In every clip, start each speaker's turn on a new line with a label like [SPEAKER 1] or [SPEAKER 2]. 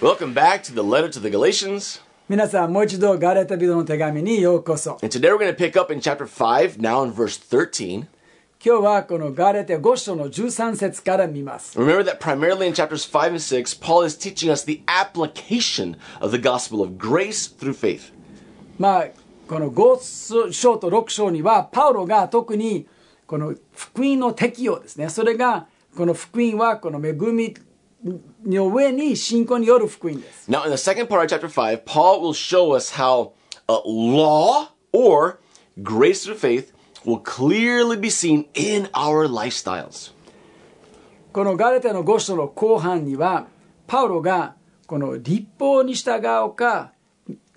[SPEAKER 1] Welcome back to the letter to the Galatians.
[SPEAKER 2] 皆さんもう一度ガレタ人の手紙にようこそ
[SPEAKER 1] And today we're going to pick up in chapter 5, now in verse 13.
[SPEAKER 2] 今日はこのガレタ5章の13節から見ます
[SPEAKER 1] Remember that primarily in chapters 5 and 6, Paul is teaching us the application of the gospel of grace through faith.
[SPEAKER 2] まあこの5章と6章にはパウロが特にこの福音の適用ですねそれがこの福音はこの恵み の上に信仰による福音です
[SPEAKER 1] Now, in the second part of chapter 5, Paul will show us how uh, law or grace through faith will clearly be seen in our lifestyles.
[SPEAKER 2] このガレタの5章の後半にはパウロがこの立法に従うか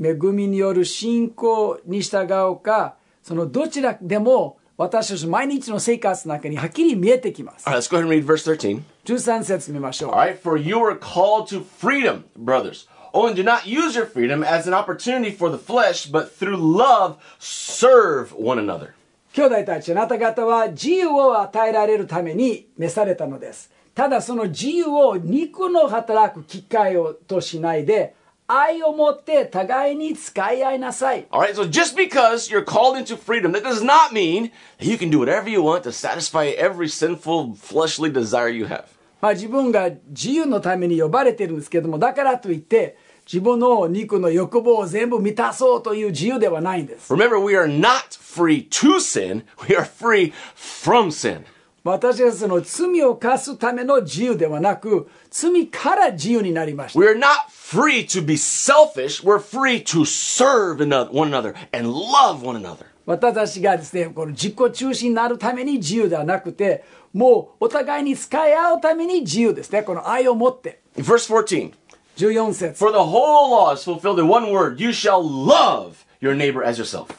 [SPEAKER 2] 恵みによる信仰に従うかそのどちらでも私たち毎日の生活の中にはっきり見えてきます
[SPEAKER 1] Alright, let's go ahead and read verse 13.
[SPEAKER 2] 13節見ましょう
[SPEAKER 1] All right, for you are called to freedom, brothers. Oh, and do not use your freedom as an opportunity for the flesh, but through love serve one another.
[SPEAKER 2] 兄弟たちあなた方は自由を与えられるために召されたのですただその自由を肉の働く機会をとしないで愛を持って互いに使い合いなさい
[SPEAKER 1] All right, so just because you're called into freedom, that does not mean that you can do whatever you want to satisfy every sinful fleshly desire you have.
[SPEAKER 2] まあ、自分が自由のために呼ばれてるんですけどもだからといって自分の肉の欲望を全部満たそうという自由ではないんです
[SPEAKER 1] Remember, we are not free to sin, we are free from sin.
[SPEAKER 2] 私たちの罪を犯すための自由ではなく罪から自由になりました
[SPEAKER 1] We are not free to be selfish, we're free to serve another- one another and love one another.
[SPEAKER 2] 私たちがですねこの自己中心になるために自由ではなくてもうお互いに使い合うために自由ですねこの愛を持って
[SPEAKER 1] Verse 14.
[SPEAKER 2] 14節
[SPEAKER 1] For the whole law is fulfilled in one word you shall love your neighbor as yourself.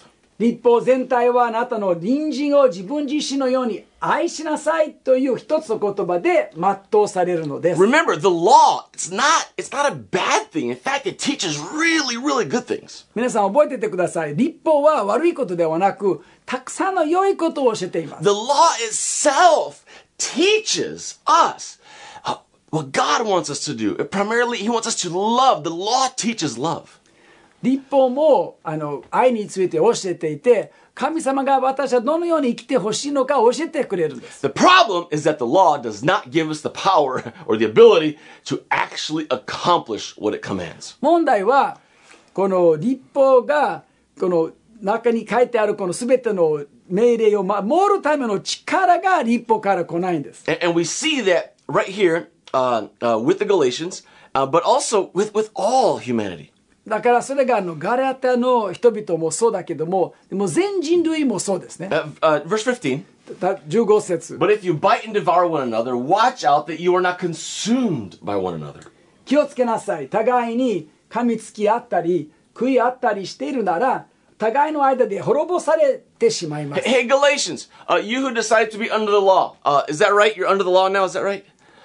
[SPEAKER 2] 立法全体はあなたの隣人を自分自身のように愛しなさいという一つの言葉で全うされるのです
[SPEAKER 1] Remember, the law, it's not, it's not a bad thing. In fact, it teaches really, really good things.
[SPEAKER 2] 皆さん覚えててください立法は悪いことではなくたくさんの良いことを教えています
[SPEAKER 1] The law itself teaches us uh, what God wants us to do. Primarily, He wants us to love. The law teaches love.
[SPEAKER 2] 立法もあの愛について教えていて神様が私はどのように生きてほしいのかを教えてくれるんです
[SPEAKER 1] The problem is that the law does not give us the power or the ability to actually accomplish what it commands.
[SPEAKER 2] 問題はこの立法がこの中に書いてあるこの全ての命令を守るための力が立法から来ないんです
[SPEAKER 1] And, and we see that right here uh, uh, with the Galatians, uh, but also with, with all humanity.
[SPEAKER 2] だからそれがあのガラタの人々もそうだけどもでも全人類もそうですね
[SPEAKER 1] Uh, uh, verse 15.
[SPEAKER 2] た15節
[SPEAKER 1] But if you bite and devour one another, watch out that you are not consumed by one another.
[SPEAKER 2] 気をつけなさい互いに噛みつき合ったり食い合ったりしているなら互いの間で滅ぼされてしまいます
[SPEAKER 1] Hey, Galatians, uh, you who decided to be under the law, uh, is that right? You're under the law now, is that right?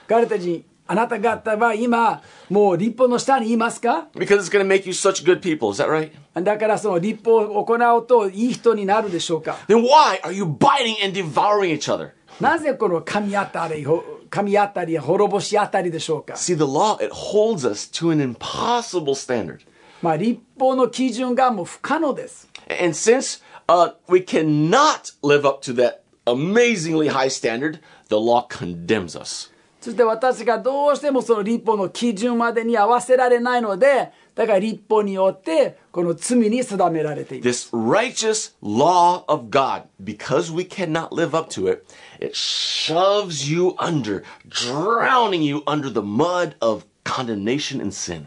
[SPEAKER 2] ガラタ人あなた方は今もう立法の下にいますか
[SPEAKER 1] Because it's going to make you such good people, is that right?
[SPEAKER 2] だからその立法を行うといい人になるでしょうか
[SPEAKER 1] Then why are you biting and devouring each other?
[SPEAKER 2] なぜこの噛み合ったりほ噛み合ったり滅ぼし合ったりでしょうか
[SPEAKER 1] See, the law, it holds us to an impossible standard.
[SPEAKER 2] まあ立法の基準がもう不可能です
[SPEAKER 1] And since uh, we cannot live up to that amazingly high standard, the law condemns us.
[SPEAKER 2] そして私がどうしてもその立法の基準までに合わせられないのでだから立法によってこの罪に定められています
[SPEAKER 1] This righteous law of God, because we cannot live up to it, it shoves you under, drowning you under the mud of condemnation and sin.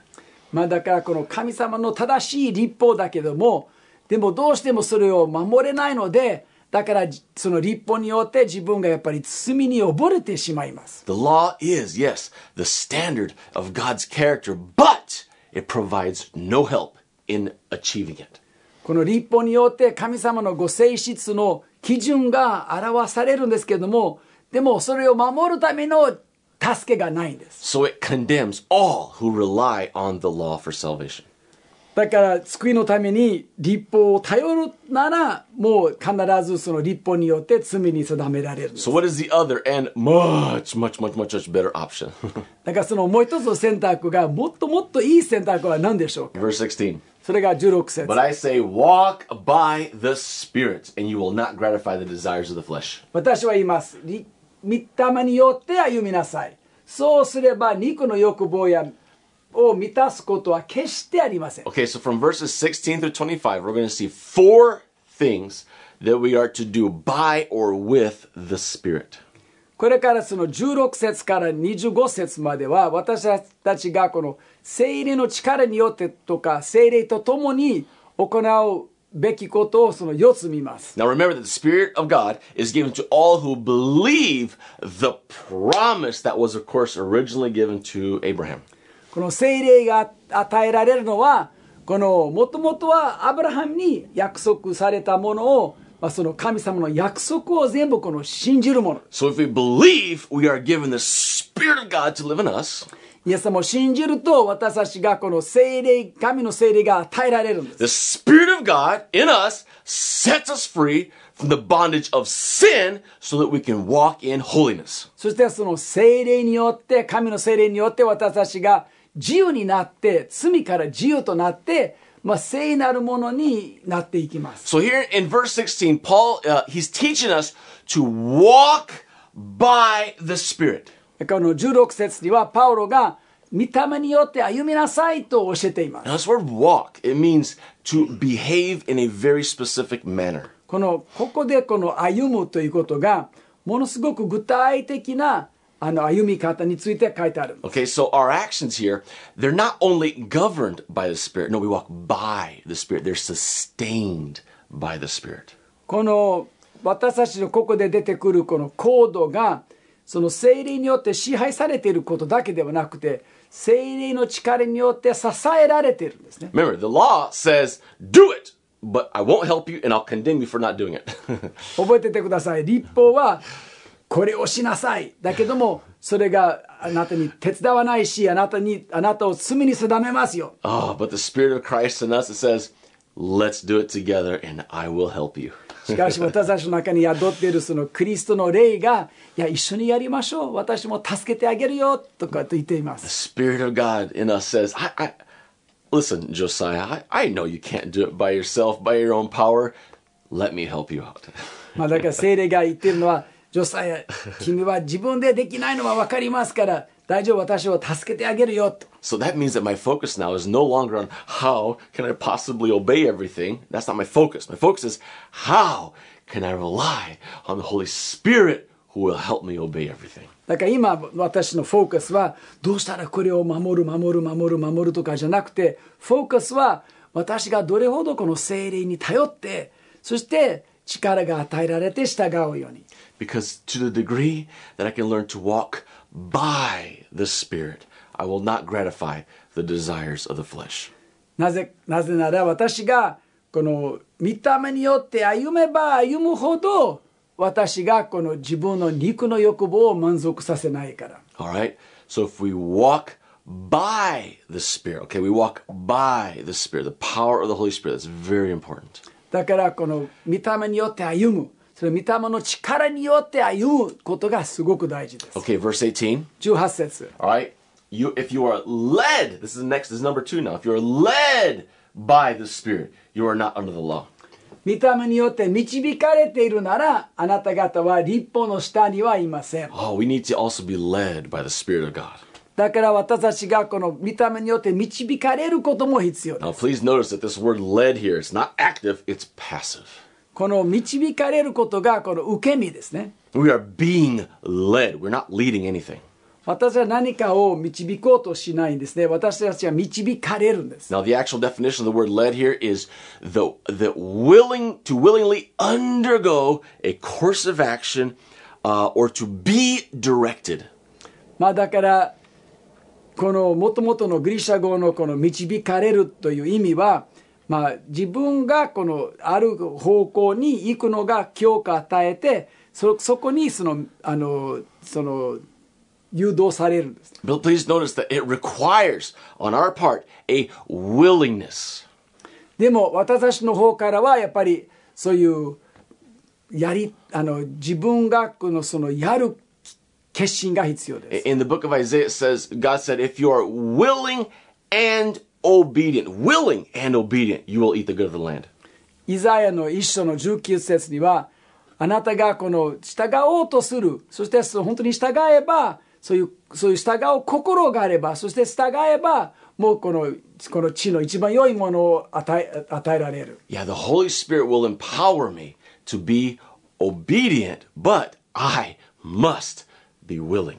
[SPEAKER 2] まあだからこの神様の正しい立法だけどもでもどうしてもそれを守れないのでだからその立法によって自分がやっぱり罪に溺れてしまいます
[SPEAKER 1] The law is, yes, the standard of God's character, but it provides no help in achieving it.
[SPEAKER 2] この立法によって神様のご性質の基準が表されるんですけれどもでもそれを守るための助けがないんです
[SPEAKER 1] So it condemns all who rely on the law for salvation.
[SPEAKER 2] だから救いのために立法を頼るならもう必ずその立法によって罪に定められる
[SPEAKER 1] So, what is the other and much, much, much, much, much better option?
[SPEAKER 2] だからそのもう一つの選択がもっともっといい選択は何でしょうか
[SPEAKER 1] Verse 16.
[SPEAKER 2] それが16節
[SPEAKER 1] But I say, walk by the Spirit, and you will not gratify the desires of the flesh.
[SPEAKER 2] 私は言いますり御霊によって歩みなさいそうすれば肉の欲望やを満たすことは決してありません
[SPEAKER 1] Okay, so from verses 16 through 25, we're going to see four things that we are to do by or with the Spirit.
[SPEAKER 2] これからその16節から25節までは私たちがこの精霊の力によってとか精霊とともに行うべきことをその4つ見ます。
[SPEAKER 1] Now remember that the Spirit of God is given to all who believe the promise that was, of course, originally given to Abraham.
[SPEAKER 2] この精霊が与えられるのはこのもともとはアブラハムに約束されたものを、まあ、その神様の約束を全部この信じるもの
[SPEAKER 1] So if we believe, we are given the Spirit of God to live in us.
[SPEAKER 2] イエス様を信じると私たちがこの精霊神の精霊が与えられるんです
[SPEAKER 1] The Spirit of God in us sets us free from the bondage of sin so that we can walk in holiness.
[SPEAKER 2] そしてその精霊によって、神の精霊によって私たちが自由になって、罪から自由となって、まあ、聖なるものになっていきます。
[SPEAKER 1] So here in verse 16, Paul, uh, he's teaching us to walk by the Spirit.
[SPEAKER 2] この16節にはパウロが、御霊によって歩みなさいと教えています。
[SPEAKER 1] Now this word walk, it means to behave in a very specific manner.
[SPEAKER 2] この、ここでこの歩むということが、ものすごく具体的なあの歩み方について書いてある。
[SPEAKER 1] Okay, so our actions here, they're not only governed by the Spirit. No, we walk by the Spirit. They're sustained by the Spirit.
[SPEAKER 2] この私たちのここで出てくるこのコードがその精霊によって支配されていることだけではなくて精霊の力によって支えられているんですね
[SPEAKER 1] Remember, the law says, do it, but I won't help you and I'll condemn you for not doing it.
[SPEAKER 2] 覚えててください立法はこれをしなさいだけどもそれがあなたに手伝わないしあなたにあなたを罪に定めますよ
[SPEAKER 1] oh, but the Spirit of Christ in us, it says, let's do it together and I will help you.
[SPEAKER 2] しかし私たちの中に宿っているそのクリストの霊がいや一緒にやりましょう私も助けてあげるよとかと言っています
[SPEAKER 1] The Spirit of God in us says, I, I listen, Josiah, I, I know you can't do it by yourself, by your own power. Let me help you out.
[SPEAKER 2] まあだから精霊が言ってるのは、ジョサヤ、君は自分でできないのは分かりますから、大丈夫、私を助けてあげるよと。
[SPEAKER 1] So that means that my focus now is no longer on how can I possibly obey everything. That's not my focus. My focus is how can I rely on the Holy Spirit who will help me obey everything.
[SPEAKER 2] だから今、私のフォーカスは、どうしたらこれを守る、守る、守る、守るとかじゃなくて、フォーカスは、私がどれほどこの精霊に頼って、そして力が与えられて従うように。
[SPEAKER 1] Because to the degree that I can learn to walk by the Spirit, I will not gratify the desires of the flesh.
[SPEAKER 2] なぜ、なぜなら私がこの見た目によって歩めば歩むほど私がこの自分の肉の欲望を満足させないから。
[SPEAKER 1] All right? So if we walk by the Spirit, okay, we walk by the Spirit, the power of the Holy Spirit, that's very important.
[SPEAKER 2] だからこの見た目によって歩む。それ見た目の力によって歩むことがすごく大事です。
[SPEAKER 1] Okay, verse 18.
[SPEAKER 2] 18節
[SPEAKER 1] All right? You if you are led, this is next, this is number two now. If you are led by the Spirit, you are not under the law.
[SPEAKER 2] 見た目によって導かれているならあなた方は立法の下にはいません。
[SPEAKER 1] Oh, we need to also be led by the Spirit of God.
[SPEAKER 2] だから私たちがこの見た目によって導かれることも必要です。
[SPEAKER 1] Now, please notice that this word led here, it's not active, it's passive.
[SPEAKER 2] この導かれることがこの受け身ですね。
[SPEAKER 1] We are being led. We're not leading anything.
[SPEAKER 2] 私は何かを導こうとしないんですね。私たちは導かれるんです。
[SPEAKER 1] Now, the actual definition of the word led here is the, the willing to willingly undergo a course of action uh, or to be directed.
[SPEAKER 2] まあだから、このもともとのグリシャ語のこの導かれるという意味は、まあ自分がこのある方向に行くのが強化与えて、そそこにその、あの、その、誘導されるんです。
[SPEAKER 1] But please notice that it requires on our part a willingness.
[SPEAKER 2] でも私たちの方からはやっぱりそういうやりあの自分がこのそのやる決心が必要です。
[SPEAKER 1] In the book of Isaiah, it says, God said, if you are willing and obedient, willing and obedient, you will eat the good of the land.
[SPEAKER 2] イザヤの一章の19節にはあなたがこの従おうとするそして本当に従えばそういうそういう従う心があればそして従えばもうこのこの地の一番良いものを与え与えられる
[SPEAKER 1] Yeah, the Holy Spirit will empower me to be obedient, but I must be willing.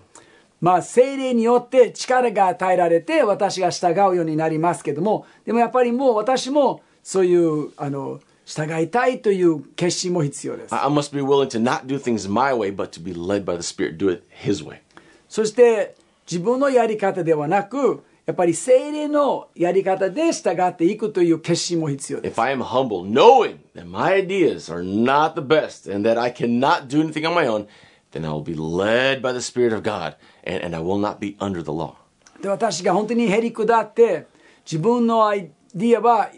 [SPEAKER 2] まあ精霊によって力が与えられて私が従うようになりますけどもでもやっぱりもう私もそういうあの従いたいという決心も必要です
[SPEAKER 1] I must be willing to not do things my way, but to be led by the Spirit, do it His way.
[SPEAKER 2] そして自分のやり方ではなくやっぱり精霊のやり方で従っていくという決心も必要です
[SPEAKER 1] If I am humble, knowing that my ideas are not the best and that I cannot do anything on my own, then I will be led by the Spirit of God and, and I will not be under the law.
[SPEAKER 2] で私が本当にへり下って自分のアイディアは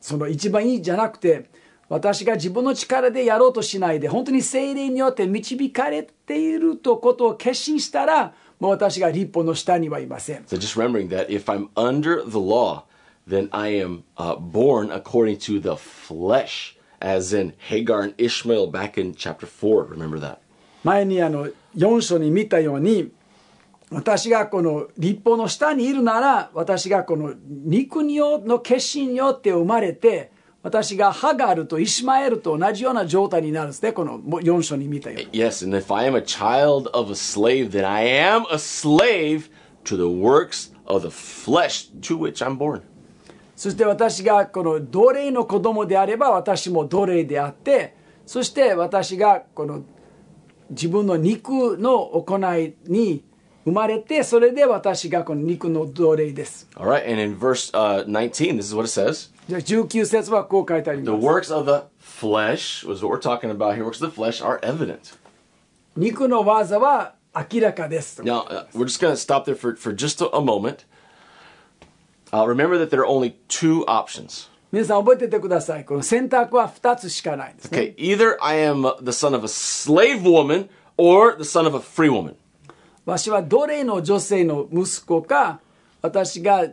[SPEAKER 2] その一番いいじゃなくて私が自分の力でやろうとしないで本当に精霊によって導かれているとことを決心したらもう私が立法の下にはいません
[SPEAKER 1] So just remembering that if I'm under the law, then I am uh, born according to the flesh, as in Hagar and Ishmael back in chapter 4. Remember that.
[SPEAKER 2] 前にあの4章に見たように私がこの立法の下にいるなら私がこの肉によの決心によって生まれて私がハガルとイシマエルと同じような状態になるんですねこの4章に見たように
[SPEAKER 1] Yes, and if I am a child of a slave, then I am a slave to the works of the flesh to which I'm born.
[SPEAKER 2] そして私がこの奴隷の子供であれば私も奴隷であってそして私がこの自分の肉の行いに生まれてそれで私がこの肉の奴隷です
[SPEAKER 1] All right, and in verse uh, 19, this is what it says
[SPEAKER 2] じゃあ19節はこう書いてあり
[SPEAKER 1] The
[SPEAKER 2] ます
[SPEAKER 1] works of the flesh, was what we're talking about here, works of the flesh are evident.
[SPEAKER 2] 肉の技は明らかです。
[SPEAKER 1] Now, uh, we're just going to stop there for, for just a, a moment. Uh, remember that there are only two options.
[SPEAKER 2] 皆さん覚えててください。この選択は2つしかないんですね。
[SPEAKER 1] Okay, either I am uh, the son of a slave woman or the son of a free woman.
[SPEAKER 2] わしは奴隷の女性の息子か、私が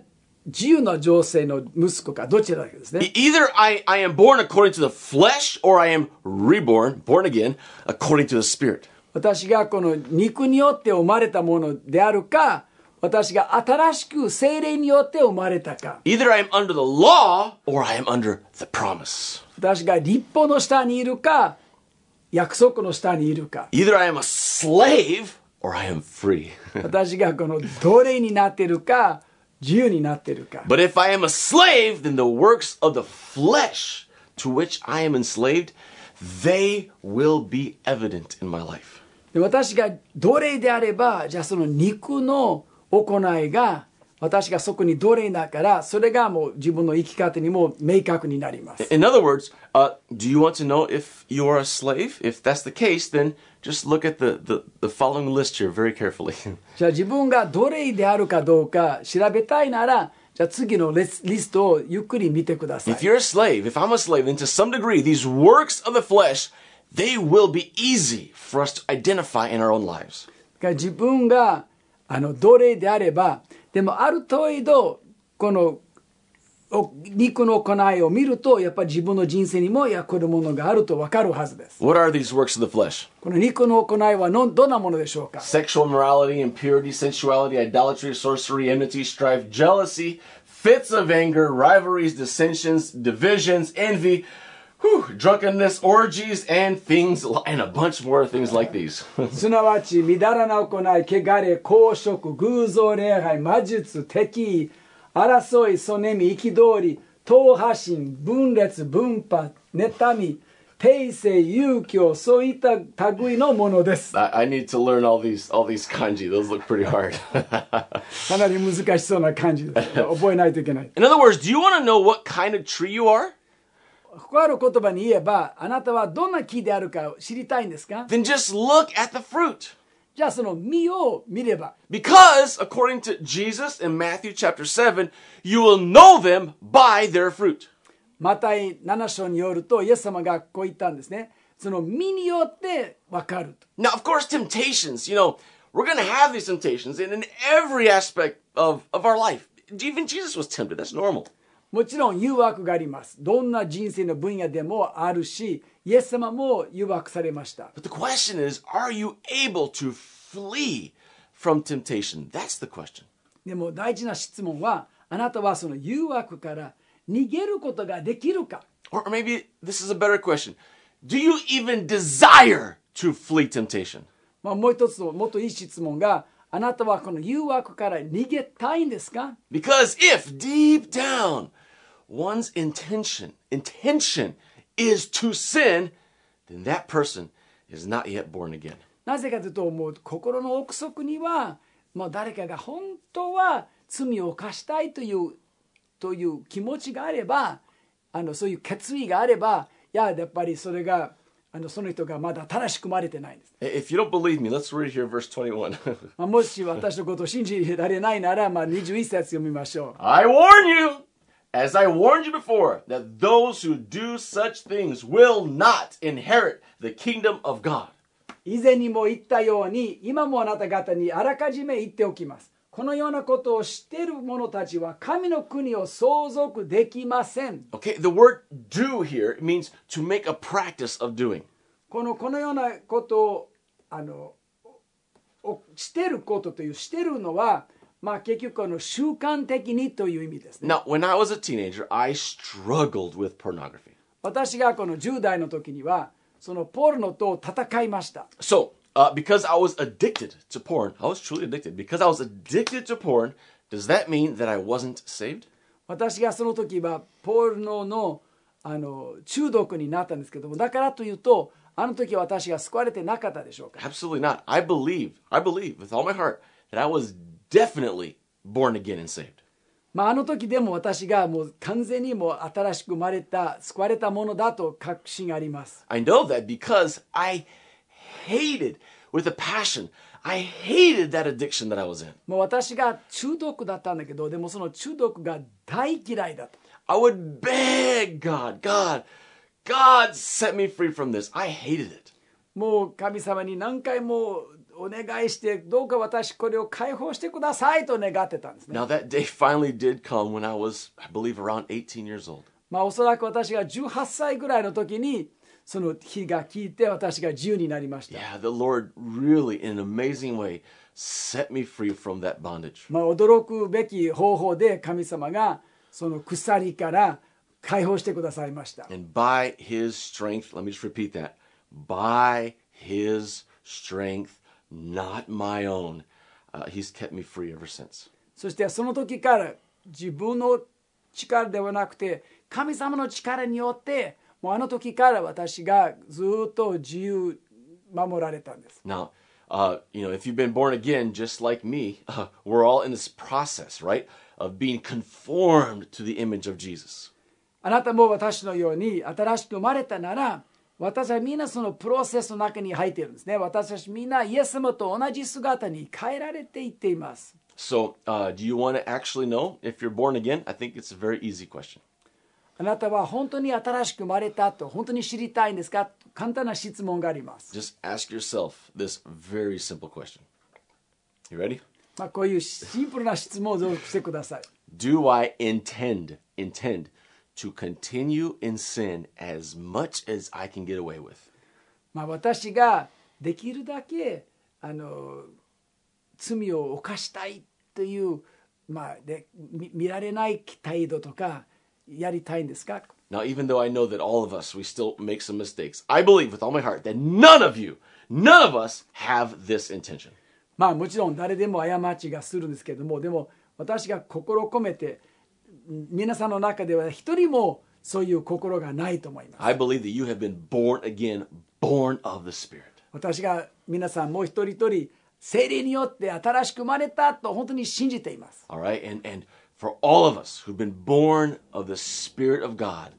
[SPEAKER 2] 自由な女性の息子か、どちらだけですね
[SPEAKER 1] E-。Either I, I am born according to the flesh or I am reborn, born again, according to the spirit.
[SPEAKER 2] 私がこの肉によって生まれたものであるか、私が新しく精霊によって生まれたか、
[SPEAKER 1] Either I am under the law or I am under the promise.
[SPEAKER 2] 私が立法の下にいるか、約束の下にいるか、
[SPEAKER 1] Either I am a slave or I am free.
[SPEAKER 2] 私がこの奴隷になっているか、自由になっているか。
[SPEAKER 1] But if I am a slave, then the works of the flesh to which I am enslaved, they will be evident in my life.
[SPEAKER 2] で私が奴隷であればじゃあその肉の行いが私がそこに奴隷だからそれがもう自分の生き方にも明確になります
[SPEAKER 1] In other words, uh, do you want to know if you are a slave? If that's the case, then just look at the, the, the following list here very carefully.
[SPEAKER 2] じゃあ自分が奴隷であるかどうか調べたいならじゃあ次のリストをゆっくり見てください
[SPEAKER 1] if you're a slave, if I'm a slave, then to some degree, these works of the flesh, they will be easy for us to identify in our own lives.
[SPEAKER 2] 自分があの奴隷であればでもある程度このお肉の行いを見るとやっぱり自分の人生にもいやこるものがあると分かるはずです
[SPEAKER 1] What are these works of the flesh?
[SPEAKER 2] この肉の行いはのどんなものでしょうか
[SPEAKER 1] Sexual immorality, impurity, sensuality, idolatry, sorcery, enmity, strife, jealousy, fits of anger, rivalries, dissensions, divisions, envy, whew, drunkenness, orgies, and things, and a bunch more things like these.
[SPEAKER 2] すなわち、みだらな行い、汚れ、公職、偶像礼拝、魔術、敵意、争い、そねみ、憤り、党派心、分裂、分派、妬み、定性、勇気そういった類のものです。
[SPEAKER 1] I, I need to learn all these all these kanji. Those look pretty hard.
[SPEAKER 2] かなり難しそうな感じです。覚えないといけない。
[SPEAKER 1] In other words, do you want to know what kind of tree you are?
[SPEAKER 2] 他の言葉に言えば、あなたはどんな木であるか知りたいんですか
[SPEAKER 1] Then just look at the fruit.
[SPEAKER 2] じゃあその実を見れば。
[SPEAKER 1] Because, according to Jesus in Matthew chapter 7, you will know them by their fruit.
[SPEAKER 2] マタイ7章によるとイエス様がこう言ったんですねその身によって分かると
[SPEAKER 1] Now, of course, temptations, you know, we're going to have these temptations in, in every aspect of, of our life. Even Jesus was tempted. That's normal.
[SPEAKER 2] もちろん誘惑があります。どんな人生の分野でもあるしイエス様も誘惑されました。でも大事な質問はあなたはその誘惑から逃げることができるか。
[SPEAKER 1] Or
[SPEAKER 2] まあもう一つのもっといい質問があなたはこの誘惑から逃げたいんですか
[SPEAKER 1] ？Because if deep down one's intention, intention is to sin, then that person is not yet born again.
[SPEAKER 2] なぜかというともう心の奥底にはもう誰かが本当は罪を犯したいというという気持ちがあればあのそういう決意があればいややっぱりそれがあのその人がまだ正しく生まれてないんです。
[SPEAKER 1] If you don't believe me, let's read here verse 21.
[SPEAKER 2] まあ、もし私のことを信じられないなら、まあ、21節読みましょう。
[SPEAKER 1] I warn you, as I warned you before, that those who do such things will not inherit the kingdom of God.
[SPEAKER 2] 以前にも言ったように今もあなた方にあらかじめ言っておきますこのようなことを知っている者たちは神の国を相続できません
[SPEAKER 1] Okay, the word do here means to make a practice of doing.
[SPEAKER 2] このこのようなことをあのおしてることというしてるのは、まあ、結局この習慣的にという意味ですね
[SPEAKER 1] Now, when I was a teenager, I struggled with pornography.
[SPEAKER 2] 私がこの10代の時にはそのポルノと戦いました
[SPEAKER 1] So, uh, because I was addicted to porn, I was truly addicted. Because I was addicted to porn, does that mean that I wasn't saved?
[SPEAKER 2] 私がその時はポルノのあの中毒になったんですけどもだからというとあの時私が救われてなかったでしょうか
[SPEAKER 1] Absolutely not. I believe, I believe with all my heart that I was definitely born again and saved.
[SPEAKER 2] まあ、あの時でも私がもう完全にもう新しく生まれた救われたものだと確信があります
[SPEAKER 1] I know that because I hated with a passion. I hated that addiction that I was in.
[SPEAKER 2] もう私が中毒だったんだけどでもその中毒が大嫌いだと
[SPEAKER 1] I would beg God, God, God set me free from this. I hated it.
[SPEAKER 2] もう神様に何回もお願いしてどうか私これを解放してくださいと願ってたんですね
[SPEAKER 1] Now that day finally did come when I was, I believe, around 18 years old.
[SPEAKER 2] まあおそらく私が18歳ぐらいの時にその日が来て私が自由になりました
[SPEAKER 1] Yeah, the Lord really, in an amazing way, set me free from that bondage.
[SPEAKER 2] まあ驚くべき方法で神様がその鎖から解放してくださいました
[SPEAKER 1] And by his strength, let me just repeat that by his strength, not my own, uh, he's kept me free ever since.
[SPEAKER 2] そしてその時から自分の力ではなくて神様の力によってもうあの時から私がずっと自由守られたんです
[SPEAKER 1] Now, uh, you know, if you've been born again, just like me, uh, we're all in this process, right, of being conformed to the image of Jesus.
[SPEAKER 2] あなたも私のように新しく生まれたなら私はみんなそのプロセスの中に入っているんですね私たちみんなイエス様と同じ姿に変えられていっています
[SPEAKER 1] So, uh, do you want to actually know if you're born again? I think it's a very easy question.
[SPEAKER 2] あなたは本当に新しく生まれたと本当に知りたいんですか簡単な質問があります、
[SPEAKER 1] Just ask yourself this very simple question. You ready?
[SPEAKER 2] まあ、こういうシンプルな質問をしてください
[SPEAKER 1] Do I intend intend to continue in sin as much as I can get away with?
[SPEAKER 2] まあ、私ができるだけあの罪を犯したいという、まあ、で見見られない態度とかやりたいんですか
[SPEAKER 1] Now, even though I know that all of us, we still make some mistakes, I believe with all my heart that none of you, none of us have this intention.
[SPEAKER 2] まあもちろん誰でも過ちがするんですけれどもでも私が心を込めて皆さんの中では一人もそういう心がないと思います
[SPEAKER 1] I believe that you have been born again, born of the Spirit.
[SPEAKER 2] 私が皆さんもう一人一人精霊によって新しく生まれたと本当に信じています
[SPEAKER 1] All right? And, and for all of us who've been born of the Spirit of God,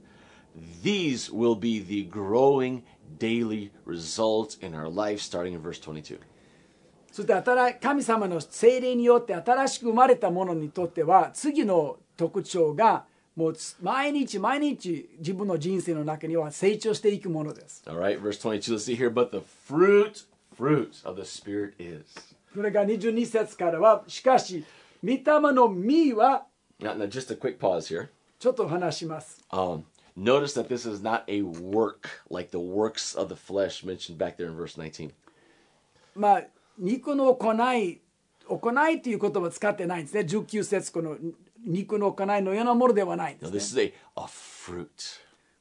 [SPEAKER 1] these will be the growing daily results in our life, starting in verse 22.
[SPEAKER 2] そして新神様の精霊によって新しく生まれたものにとっては次の特徴が もう毎日毎日自分の人生の中には成長していくものです。
[SPEAKER 1] All right, verse 22, let's see here. But the fruit, fruit of the Spirit is.
[SPEAKER 2] それが22節からは、しかし、 御霊の実は、
[SPEAKER 1] Now, now, just a quick pause here.
[SPEAKER 2] ちょっと話します。
[SPEAKER 1] Um, notice that this is not a work like the works of the flesh mentioned back there in verse 19.
[SPEAKER 2] まあ、肉の行い、行いという言葉を使ってないんですね。19節、この肉の行いのようなものではないんで
[SPEAKER 1] Now,
[SPEAKER 2] す、ね
[SPEAKER 1] this。is a, a fruit.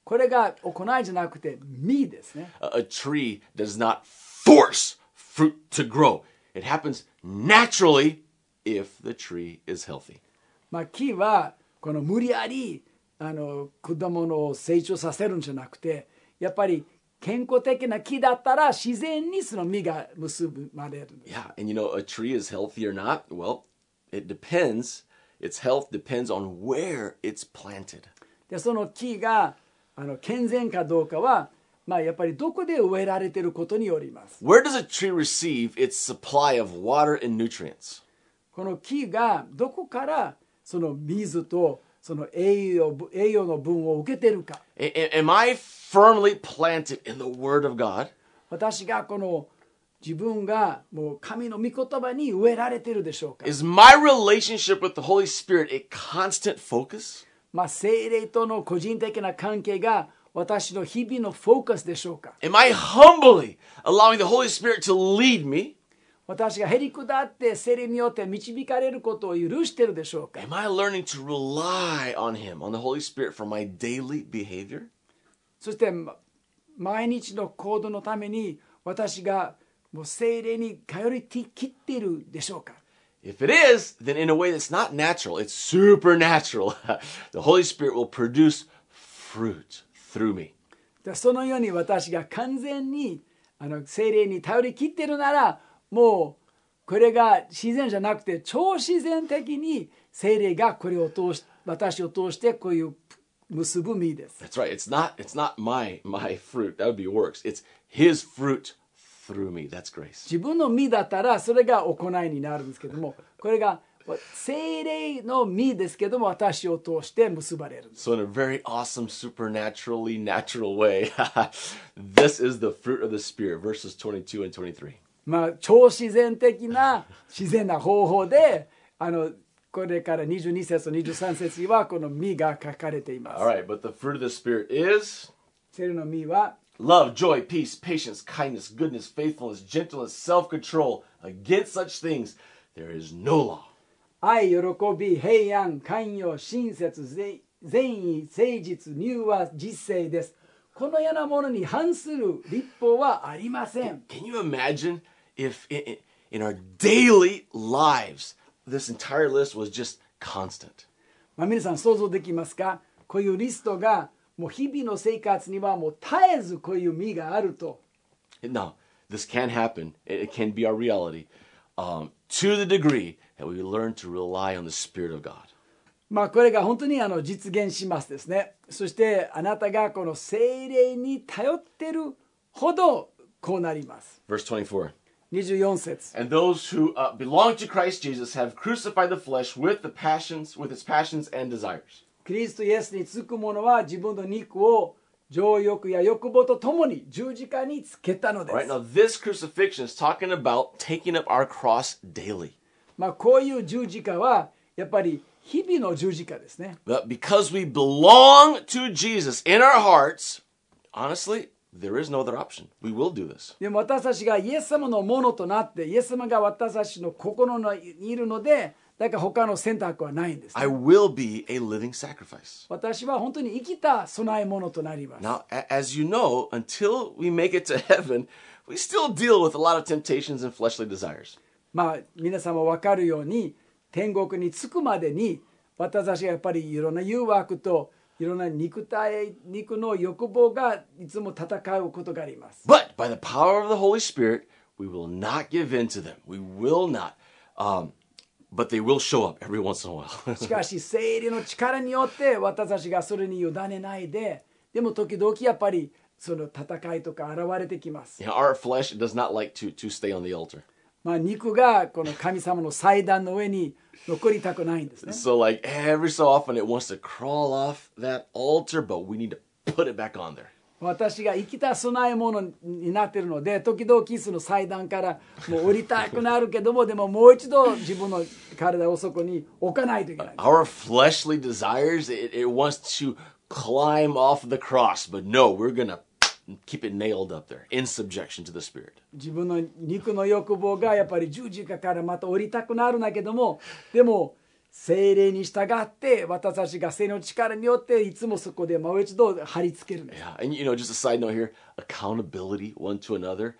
[SPEAKER 2] これが行いじゃなくて実ですね。
[SPEAKER 1] A, a tree does not force fruit to grow, it happens naturally if the tree is healthy.
[SPEAKER 2] まあ、木はこの無理やりあの果物を成長させるんじゃなくてやっぱり健康的な木だったら自然にその実が結ばれる
[SPEAKER 1] Yeah, and you know, a tree is healthy or not? Well, it depends. Its health depends on where it's planted.
[SPEAKER 2] でその木があの健全かどうかは、まあ、やっぱりどこで植えられていることによります
[SPEAKER 1] Where does a tree receive its supply of water and nutrients?
[SPEAKER 2] この木がどこからその水とその栄養栄養の分を受けてるか
[SPEAKER 1] am I firmly planted in the Word of God?
[SPEAKER 2] 私がこの自分がもう神の御言葉に植えられてるでしょうか
[SPEAKER 1] Is my relationship with the Holy Spirit a constant focus?
[SPEAKER 2] まあ、精霊との個人的な関係が私の日々のフォーカスでしょうか
[SPEAKER 1] Am I humbly allowing the Holy Spirit to lead me?
[SPEAKER 2] 私がへり下って精霊によって導かれることを許しているでしょうか
[SPEAKER 1] Am I learning to rely on Him, on the Holy Spirit for my daily behavior?
[SPEAKER 2] そしてま毎日の行動のために私がもう精霊に頼りきっているでしょうか
[SPEAKER 1] If it is, then in a way that's not natural, it's supernatural. the Holy Spirit will produce fruit through me.
[SPEAKER 2] でそのように私が完全にあの精霊に頼りきっているならもうこれが自然じゃなくて超自然的に精霊がこれを通し私を通してこういう結ぶ実です。
[SPEAKER 1] That's right. It's not it's not my my fruit. That would be works. It's his fruit through me. That's grace.
[SPEAKER 2] 自分の実だったらそれが行いになるんですけどもこれが精霊の実ですけども私を通して結ばれるんです
[SPEAKER 1] So in a very awesome supernaturally natural way, this is the fruit of the spirit verses 22 and 23.
[SPEAKER 2] まあ超自然的な自然な方法であのこれから22節23節にはこの実が書かれています
[SPEAKER 1] right, but the fruit of the spirit is
[SPEAKER 2] 精霊の実は
[SPEAKER 1] love, joy, peace, patience, kindness, goodness, faithfulness, gentleness, self-control. Against such things there is no law.
[SPEAKER 2] 愛喜び平安寛容親切善善意誠実柔和実誠ですこのようなものに反する立法はありません
[SPEAKER 1] Can you imagine if in, in our daily lives this entire list was just constant?
[SPEAKER 2] まあ、皆さん想像できますかこういうリストがもう日々の生活にはもう絶えずこういう実があると
[SPEAKER 1] Now, this can happen. It, can be our reality um, to the degree that we learn to rely on the Spirit of God.
[SPEAKER 2] まあこれが本当にあの実現しますですねそしてあなたがこの精霊に頼ってるほどこうなります
[SPEAKER 1] Verse 24.
[SPEAKER 2] 24節
[SPEAKER 1] And those who uh, belong to Christ Jesus have crucified the flesh with the passions, with its passions and desires.
[SPEAKER 2] キリストイエスにつく者は自分の肉を情欲や欲望とともに十字架につけたので
[SPEAKER 1] Right
[SPEAKER 2] す
[SPEAKER 1] now, this crucifixion is talking about taking up our cross daily.
[SPEAKER 2] まあこういう十字架はやっぱり日々の十字架ですね
[SPEAKER 1] But because we belong to Jesus in our hearts, honestly, there is no other option. We will do this.
[SPEAKER 2] でも私たちがイエス様のものとなってイエス様が私たちの心にいるのでだから他の選択はないんです、
[SPEAKER 1] I will be a living sacrifice.
[SPEAKER 2] 私は本当に生きた備え物となります
[SPEAKER 1] Now, as you know, until we make it to heaven, we still deal with a lot of temptations and fleshly desires.
[SPEAKER 2] まあ皆様分かるように天国に着くまでに私たちがやっぱりいろんな誘惑といろんな肉体肉の欲望がいつも戦うことがあります。
[SPEAKER 1] But by the power of the Holy Spirit, we will not give in to them. We will not. Um, but they will show up every once in a while.
[SPEAKER 2] しかし聖霊の力によって私たちがそれに委ねないででも時々やっぱりその戦いとか現れてきます。
[SPEAKER 1] Know, our flesh does not like to, to stay on the altar.
[SPEAKER 2] まあ、肉がこの神様の祭壇の上に残りたくないんですね。
[SPEAKER 1] So, like, every so often it wants to crawl off that altar, but we need to put it back on there.
[SPEAKER 2] 私が生きた供え物になっているので時々その祭壇からもう降りたくなるけどもでももう一度自分の体をそこに置かないといけない
[SPEAKER 1] Our fleshly desires, it, it wants to climb off the cross, but no, we're to keep it nailed up there in subjection to the Spirit.
[SPEAKER 2] 自分の肉の欲望がやっぱり十字架からまた降りたくなるんだけどもでも精霊に従って私たちが精霊の力によっていつもそこでもう一度貼り付けるんです
[SPEAKER 1] Yeah, and you know, just a side note here accountability one to another.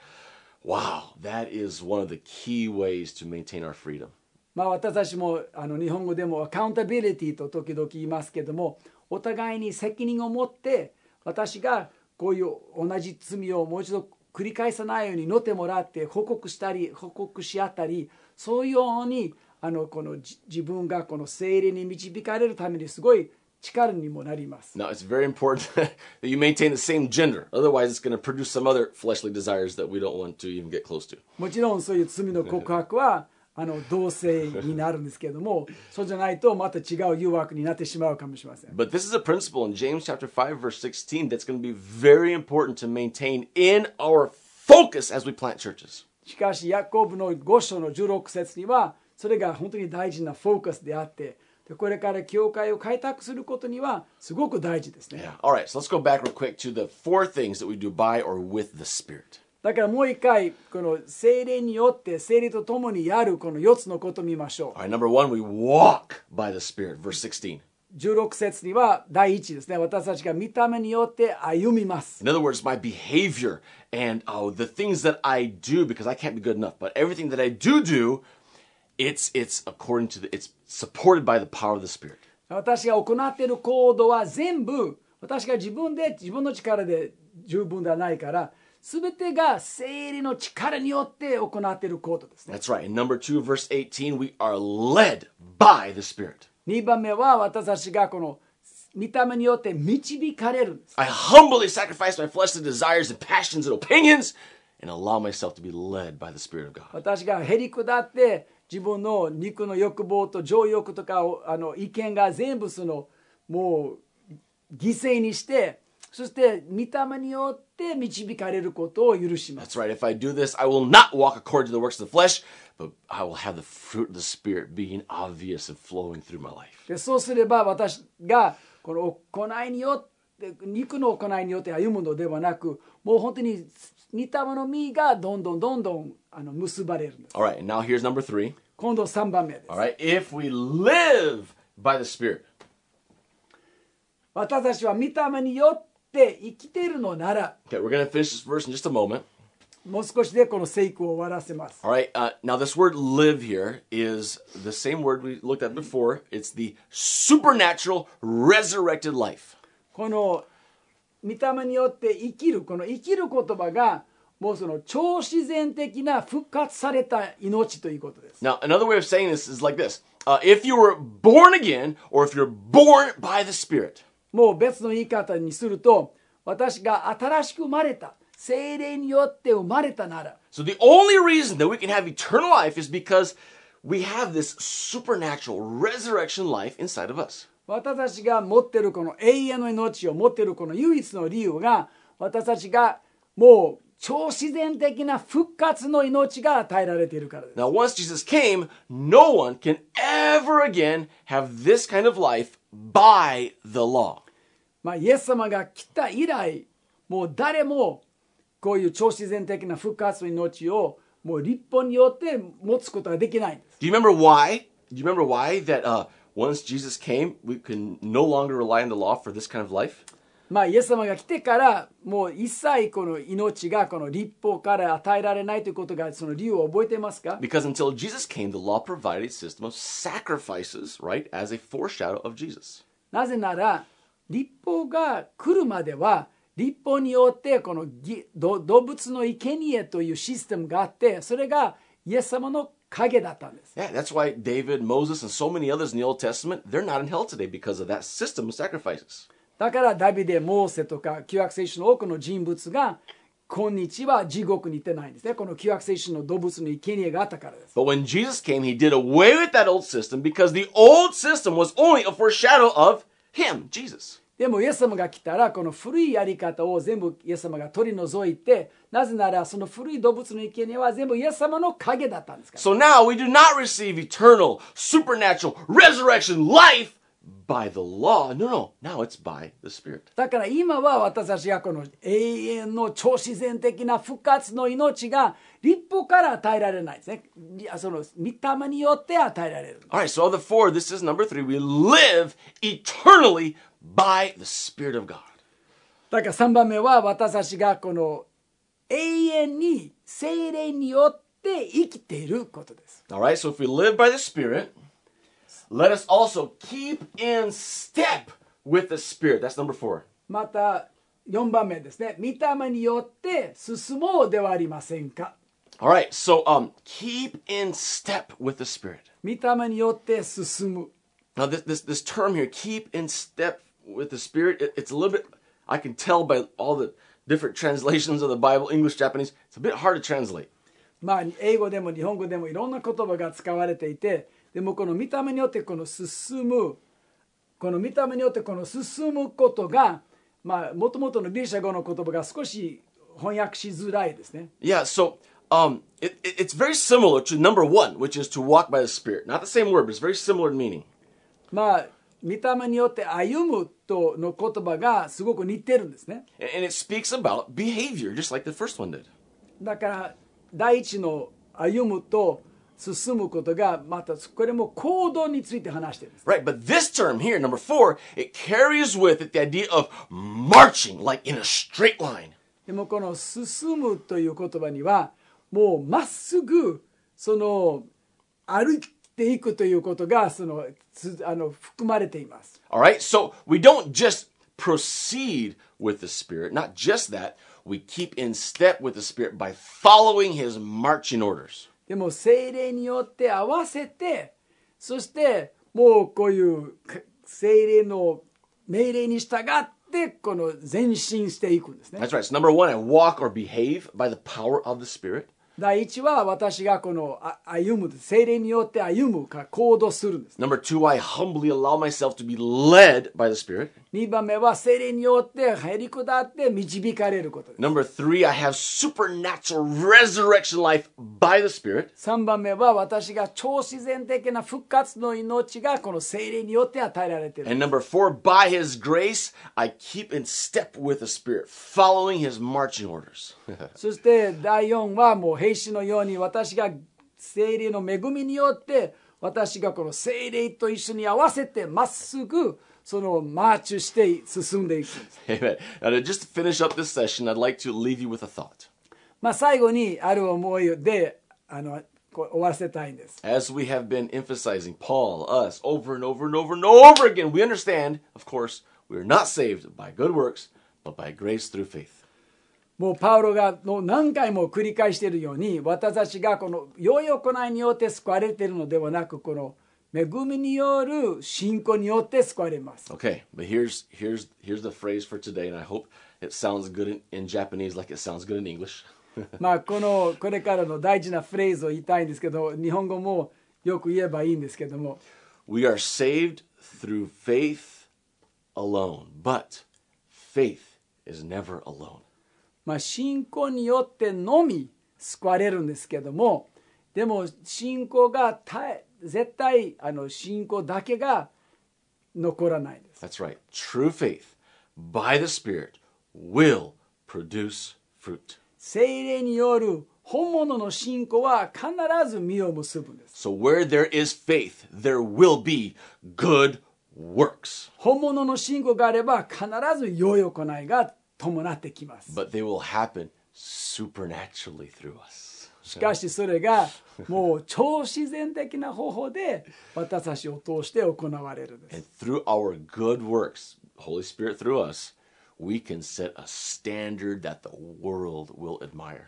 [SPEAKER 1] Wow, that is one of the key ways to maintain our freedom.
[SPEAKER 2] まあ私たちもあの日本語でもアカウンタビリティと時々言いますけどもお互いに責任を持って私がこういう同じ罪をもう一度繰り返さないように乗ってもらって報告したり報告し合ったりそういうようにあのこのじ自分がこの精霊に導かれるためにすごい力にもなります。
[SPEAKER 1] Now, it's very important that you maintain the same gender. Otherwise, it's going to produce some other fleshly desires that we don't want to even get close to.
[SPEAKER 2] もちろんそういう罪の告白はあの同性になるんですけどもそうじゃないとまた違う誘惑になってしまうかもしれません。
[SPEAKER 1] But this is a principle in James chapter 5 verse 16 that's going to be very important to maintain in our focus as we plant churches.
[SPEAKER 2] しかしヤコブの5章の16節にはそれが本当に大事なフォーカスであってでこれから教会を開拓することにはすごく大事ですね
[SPEAKER 1] Yeah. All right, so let's go back real quick to the four things that we do by or with the Spirit.
[SPEAKER 2] だからもう一回この精霊によって精霊と共にやるこの4つのことを見ましょ
[SPEAKER 1] All right, number one, we walk by the Spirit. Verse 16.
[SPEAKER 2] う16節には第一ですね私たちが見た目によって歩みます
[SPEAKER 1] In other words, my behavior and oh, the things that I do because I can't be good enough, but everything that I do do, it's it's according to the it's supported by the power of the Spirit.
[SPEAKER 2] 私が行っている行動は全部私が自分で自分の力で十分ではないから全てが精霊の力によって行っている行動ですね
[SPEAKER 1] That's right. In number two, verse 18, we are led by the Spirit.
[SPEAKER 2] 2番目は私たちがこの見た目によって導かれるんです
[SPEAKER 1] I humbly sacrifice my fleshly desires and passions and opinions and allow myself to be led by the Spirit of God.
[SPEAKER 2] 私がへり下って自分の肉の欲望と情欲とかをあの意見が全部そのもう犠牲にしてそして見た目によって導かれることを許します
[SPEAKER 1] That's right. If I do this, I will not walk according to the works of the flesh, but I will have the fruit of the Spirit being obvious and flowing through my life.
[SPEAKER 2] でそうすれば私がこの行いによって肉の行いによって歩むのではなくもう本当に御霊の実がどんどんどんどんあの結ばれるんです
[SPEAKER 1] All right, and now here's number three.
[SPEAKER 2] 今度3番目です
[SPEAKER 1] All right, if we live by the Spirit,
[SPEAKER 2] 私たちは御霊によって生きているのなら
[SPEAKER 1] okay, we're going to finish this verse in just a moment.
[SPEAKER 2] もう少しでこの聖句を終わらせます
[SPEAKER 1] All right, uh, now this word live here is the same word we looked at before. It's the supernatural resurrected life.
[SPEAKER 2] この御霊によって生きるこの生きる言葉がもうその超自然的な復活された命ということです
[SPEAKER 1] Now, another way of saying this is like this uh, If you were born again, or if you're born by the Spirit,
[SPEAKER 2] もう別の言い方にすると私が新しく生まれた精霊によって生まれたなら
[SPEAKER 1] so the only reason that we can have eternal life is because we have this supernatural resurrection life inside of us.
[SPEAKER 2] 私たちが持ってるこの永遠の命を持ってるこの唯一の理由が私たちがもう超自然的な復活の命が与えられているからです
[SPEAKER 1] Now, once Jesus came, no one can ever again have this kind of life by the law.
[SPEAKER 2] まあイエス様が来た以来もう誰もこういう超自然的な復活の命をもう立法によって持つことができないんです
[SPEAKER 1] Do you remember why? Do you remember why that uh, once Jesus came, we can no longer rely on the law for this kind of life?
[SPEAKER 2] まあイエス様が来てからもう一切この命がこの立法から与えられないということがその理由を覚えていますか
[SPEAKER 1] Because until Jesus came, the law provided a system of sacrifices, right, as a foreshadow of Jesus.
[SPEAKER 2] なぜなら立法が来るまでは立法によってこの動物の生贄というシステムがあってそれがイエス様の影だったんです
[SPEAKER 1] Yeah, that's why David, Moses, and so many others in the Old Testament, they're not in hell today because of that system of sacrifices.
[SPEAKER 2] だからダビデモーセとか旧約聖書の多くの人物が今日は地獄に行ってないんですね。この旧約聖書の動物の生贄があったからです。
[SPEAKER 1] But when Jesus came, he did away with that old system because the old system was only a foreshadow of him, Jesus.
[SPEAKER 2] でもイエス様が来たらこの古いやり方を全部イエス様が取り除いてなぜならその古い動物の生贄は全部イエス様の影だったんですから
[SPEAKER 1] So now we do not receive eternal, supernatural resurrection life by the law. No, no. Now it's by the Spirit.
[SPEAKER 2] だから今は私たちがこの永遠の超自然的な復活の命が立法から与えられないですねその御霊によって与えられる
[SPEAKER 1] All right, so the four, this is number three. We live eternally by the Spirit of God.
[SPEAKER 2] だから3番目は私たちがこの永遠に精霊によって生きていることです
[SPEAKER 1] All right, so if we live by the Spirit, let us also keep in step with the Spirit. That's number four.
[SPEAKER 2] また4番目ですね御霊によって進もうではありませんか
[SPEAKER 1] All right, so um, keep in step with the Spirit.
[SPEAKER 2] 御霊によって進む
[SPEAKER 1] Now, this, this, this term here, keep in step with the Spirit, it- it's a little bit, I can tell by all the different translations of the Bible, English, Japanese, it's a bit hard to translate.
[SPEAKER 2] まあ英語でも日本語でもいろんな言葉が使われていて でもこの御霊によってこの進むこの御霊によってこの進むことがまあもともとのギリシャ語の言葉が少し翻訳しづらいですね
[SPEAKER 1] Yeah, so um, it, it- it's very similar to number one, which is to walk by the Spirit. Not the same word, but it's very similar in meaning.
[SPEAKER 2] まあ御霊によって歩むとの言葉がすごく似てるんですね
[SPEAKER 1] and it speaks about behavior, just like the first one did.
[SPEAKER 2] だから第一の歩むと進むことがまたこれも行動について話してるんです
[SPEAKER 1] Right, but this term here, number four, it carries with it the idea of marching, like in a straight line.
[SPEAKER 2] でもこの「進む」という言葉にはもうまっすぐその歩いていくということがそのつあの含まれています。
[SPEAKER 1] All right, so we don't just proceed with the Spirit, not just that, we keep in step with the Spirit by following His marching orders.
[SPEAKER 2] でも精霊によって合わせてそしてもうこういう精霊の命令に従ってこの前進していくんですね。
[SPEAKER 1] That's right. So, number one, I walk or behave by the power of the Spirit.
[SPEAKER 2] 第一は私がこのあ歩む精霊によって歩むか行動するんです。
[SPEAKER 1] Number two, I humbly allow myself to be led by the Spirit.
[SPEAKER 2] 2番目は精霊によって入り下って導かれることです。
[SPEAKER 1] Number three, I have supernatural resurrection life by the Spirit.
[SPEAKER 2] 3番目は私が超自然的な復活の命がこの精霊によって与えられている
[SPEAKER 1] And number four, by His grace, I keep in step with the Spirit, following His marching orders.
[SPEAKER 2] そして第4はもう兵士のように私が精霊の恵みによって私がこの精霊と一緒に合わせてまっすぐそのマーチして進んでいくんです。
[SPEAKER 1] Amen. To just finish up this session, I'd like to leave you with a thought.
[SPEAKER 2] まあ最後にある思いであの終わらせたいんです。
[SPEAKER 1] As we have been emphasizing, Paul, us, over and over and over and over again, we understand, of course, we are not saved by good works, but by grace through faith.
[SPEAKER 2] もうパウロがの何回も繰り返しているように私たちがこの良い行いによって救われているのではなくこの恵みによる信仰によって救われます。
[SPEAKER 1] Okay, but here's here's here's the phrase for today, and I hope it sounds good in, in Japanese like it sounds good in English.
[SPEAKER 2] まあこのこれからの大事なフレーズを言いたいんですけど日本語もよく言えばいいんですけども
[SPEAKER 1] we are saved through faith alone, but faith is never alone.
[SPEAKER 2] まあ信仰によってのみ救われるんですけどもでも信仰が絶対あの信仰だけが残らないんです。
[SPEAKER 1] That's right. True faith by the Spirit will produce fruit.
[SPEAKER 2] 精霊による本物の信仰は必ず実を結ぶんです
[SPEAKER 1] So where there is faith, there will be good works,
[SPEAKER 2] 本物の信仰があれば必ず良い行いが伴ってきます
[SPEAKER 1] but they will happen supernaturally through us.
[SPEAKER 2] しかしそれがもう超自然的な方法で私たちを通して行われるんです
[SPEAKER 1] And through our good works, Holy Spirit through us, we can set a standard that the world will admire.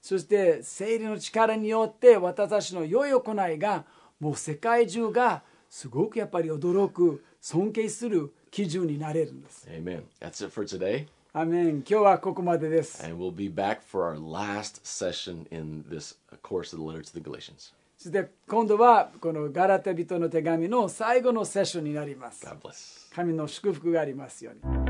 [SPEAKER 2] そして聖霊の力によって私たちの良い行いがもう世界中がすごくやっぱり驚く尊敬する基準になれるんです
[SPEAKER 1] Amen. That's it for today.
[SPEAKER 2] アメン今日はここまでです
[SPEAKER 1] And we'll be back for our last session in this course of the letter to the Galatians.
[SPEAKER 2] そして今度はこのガラテ人の手紙の最後のセッションになります
[SPEAKER 1] God bless.
[SPEAKER 2] 神の祝福がありますように